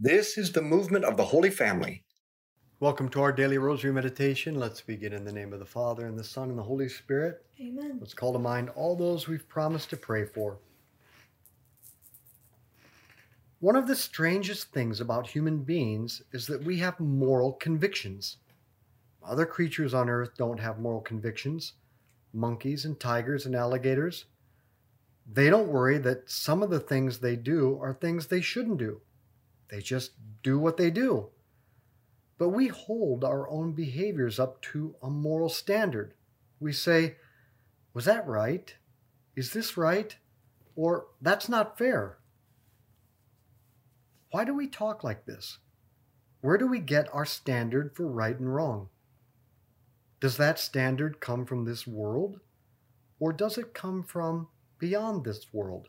This is the movement of the Holy Family. Welcome to our daily rosary meditation. Let's begin in the name of the Father, and the Son, and the Holy Spirit. Amen. Let's call to mind all those we've promised to pray for. One of the strangest things about human beings is that we have moral convictions. Other creatures on earth don't have moral convictions. Monkeys and tigers and alligators. They don't worry that some of the things they do are things they shouldn't do. They just do what they do. But we hold our own behaviors up to a moral standard. We say, Was that right? Is this right? Or that's not fair. Why do we talk like this? Where do we get our standard for right and wrong? Does that standard come from this world? Or does it come from beyond this world?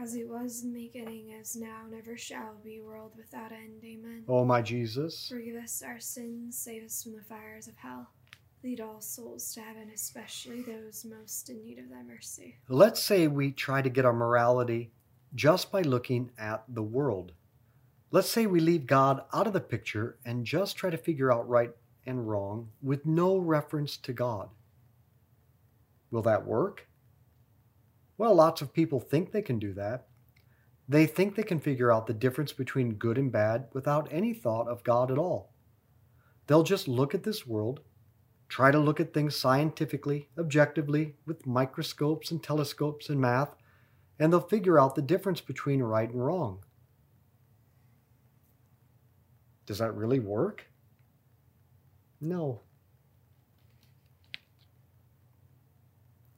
As it was in the beginning, as now, and ever shall be, world without end. Amen. O my Jesus, Forgive us our sins, save us from the fires of hell. Lead all souls to heaven, especially those most in need of thy mercy. let's say we try to get our morality just by looking at the world. Let's say we leave God out of the picture and just try to figure out right and wrong with no reference to God. Will that work? Well, lots of people think they can do that. They think they can figure out the difference between good and bad without any thought of God at all. They'll just look at this world, try to look at things scientifically, objectively, with microscopes and telescopes and math, and they'll figure out the difference between right and wrong. Does that really work? No.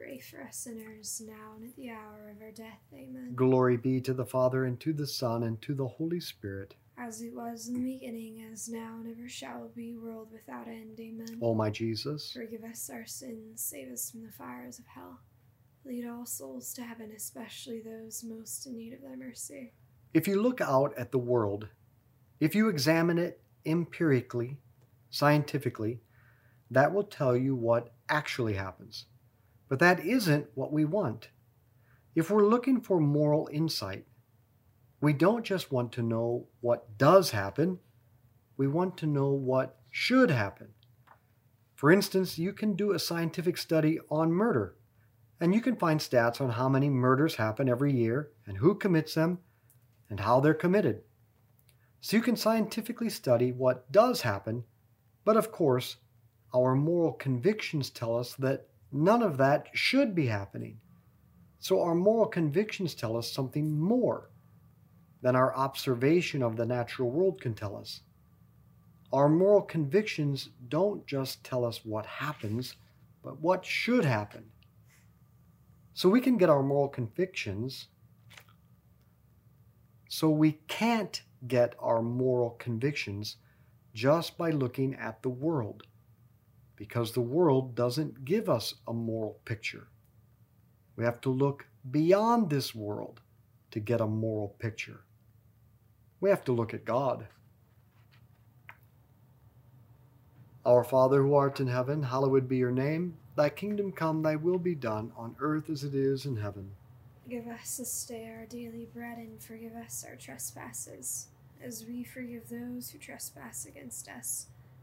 pray for us sinners, now and at the hour of our death. Amen. Glory be to the Father, and to the Son, and to the Holy Spirit. As it was in the beginning, as now, and ever shall be, world without end. Amen. O my Jesus, Forgive us our sins, save us from the fires of hell. Lead all souls to heaven, especially those most in need of thy mercy. if you look out at the world, if you examine it empirically, scientifically, that will tell you what actually happens. But that isn't what we want. If we're looking for moral insight, we don't just want to know what does happen, we want to know what should happen. For instance, you can do a scientific study on murder, and you can find stats on how many murders happen every year and who commits them and how they're committed. So you can scientifically study what does happen, but of course, our moral convictions tell us that none of that should be happening. So our moral convictions tell us something more than our observation of the natural world can tell us. Our moral convictions don't just tell us what happens, but what should happen. So we can get our moral convictions so we can't get our moral convictions just by looking at the world, because the world doesn't give us a moral picture. We have to look beyond this world to get a moral picture. We have to look at God. Our Father who art in heaven, hallowed be your name. Thy kingdom come, thy will be done, on earth as it is in heaven. Give us this day our daily bread, and forgive us our trespasses, as we forgive those who trespass against us.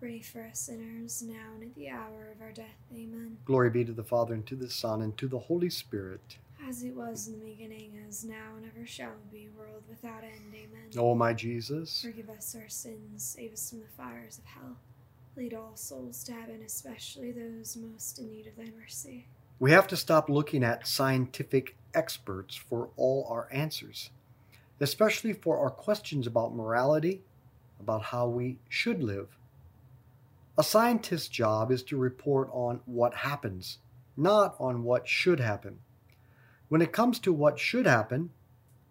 pray for us sinners, now and at the hour of our death. Amen. Glory be to the Father, and to the Son, and to the Holy Spirit. As it was in the beginning, as now, and ever shall be, world without end. Amen. O my Jesus, Forgive us our sins, save us from the fires of hell. Lead all souls to heaven, especially those most in need of thy mercy. we have to stop looking at scientific experts for all our answers, especially for our questions about morality, about how we should live. A scientist's job is to report on what happens, not on what should happen. When it comes to what should happen,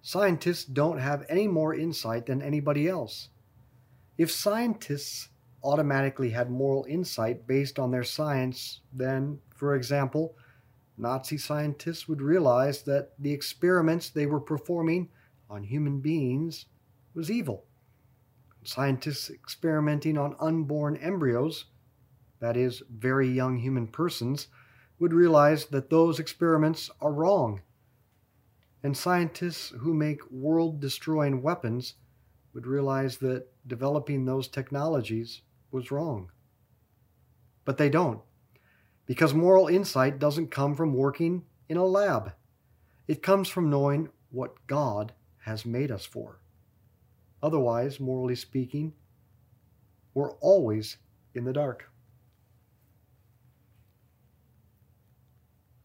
scientists don't have any more insight than anybody else. If scientists automatically had moral insight based on their science, then, for example, Nazi scientists would realize that the experiments they were performing on human beings was evil. Scientists experimenting on unborn embryos, that is, very young human persons, would realize that those experiments are wrong. And scientists who make world destroying weapons would realize that developing those technologies was wrong. But they don't, because moral insight doesn't come from working in a lab. It comes from knowing what God has made us for. Otherwise, morally speaking, we're always in the dark.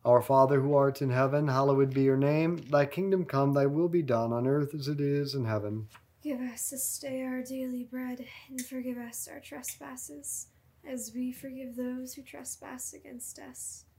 Our Father who art in heaven, hallowed be your name. Thy kingdom come, thy will be done on earth as it is in heaven. Give us this day our daily bread, and forgive us our trespasses, as we forgive those who trespass against us.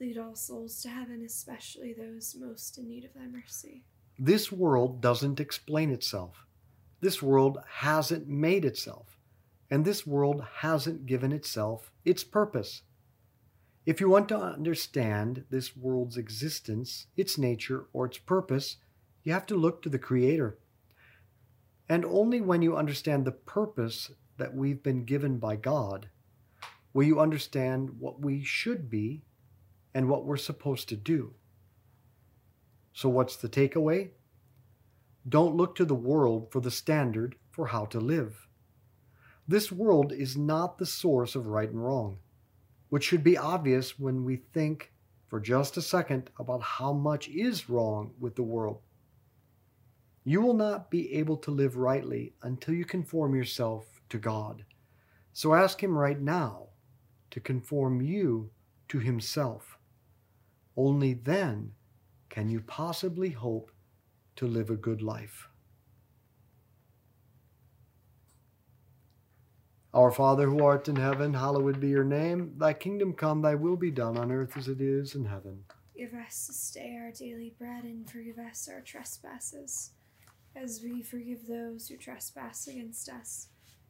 Lead all souls to heaven, especially those most in need of thy mercy. this world doesn't explain itself. This world hasn't made itself. And this world hasn't given itself its purpose. If you want to understand this world's existence, its nature, or its purpose, you have to look to the Creator. And only when you understand the purpose that we've been given by God will you understand what we should be and what we're supposed to do. So, what's the takeaway? Don't look to the world for the standard for how to live. This world is not the source of right and wrong, which should be obvious when we think for just a second about how much is wrong with the world. You will not be able to live rightly until you conform yourself to God. So ask Him right now to conform you to Himself. Only then can you possibly hope to live a good life. Our Father who art in heaven, hallowed be your name. Thy kingdom come, thy will be done on earth as it is in heaven. Give us this day our daily bread, and forgive us our trespasses, as we forgive those who trespass against us.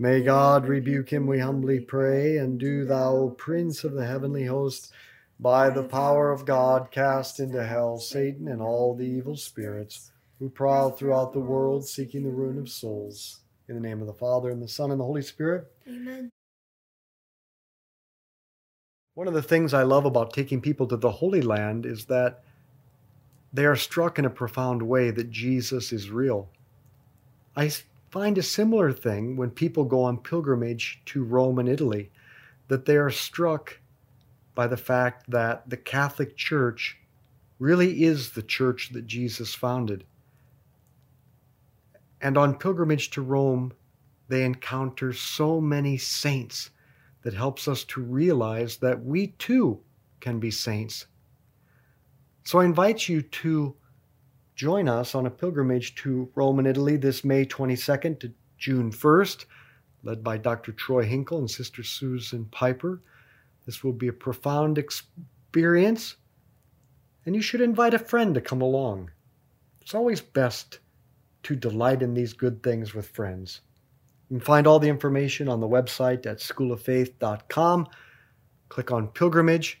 May God rebuke him, we humbly pray, and do thou, O Prince of the heavenly host, by the power of God, cast into hell Satan and all the evil spirits who prowl throughout the world seeking the ruin of souls. In the name of the Father, and the Son, and the Holy Spirit. Amen. One of the things I love about taking people to the Holy Land is that they are struck in a profound way that Jesus is real. I find a similar thing when people go on pilgrimage to Rome and Italy, that they are struck by the fact that the Catholic Church really is the church that Jesus founded. And on pilgrimage to Rome, they encounter so many saints that helps us to realize that we too can be saints. So I invite you to join us on a pilgrimage to Rome and Italy this May 22nd to June 1st, led by Dr. Troy Hinkel and Sister Susan Pieper. This will be a profound experience, and you should invite a friend to come along. It's always best to delight in these good things with friends. You can find all the information on the website at schooloffaith.com. Click on pilgrimage.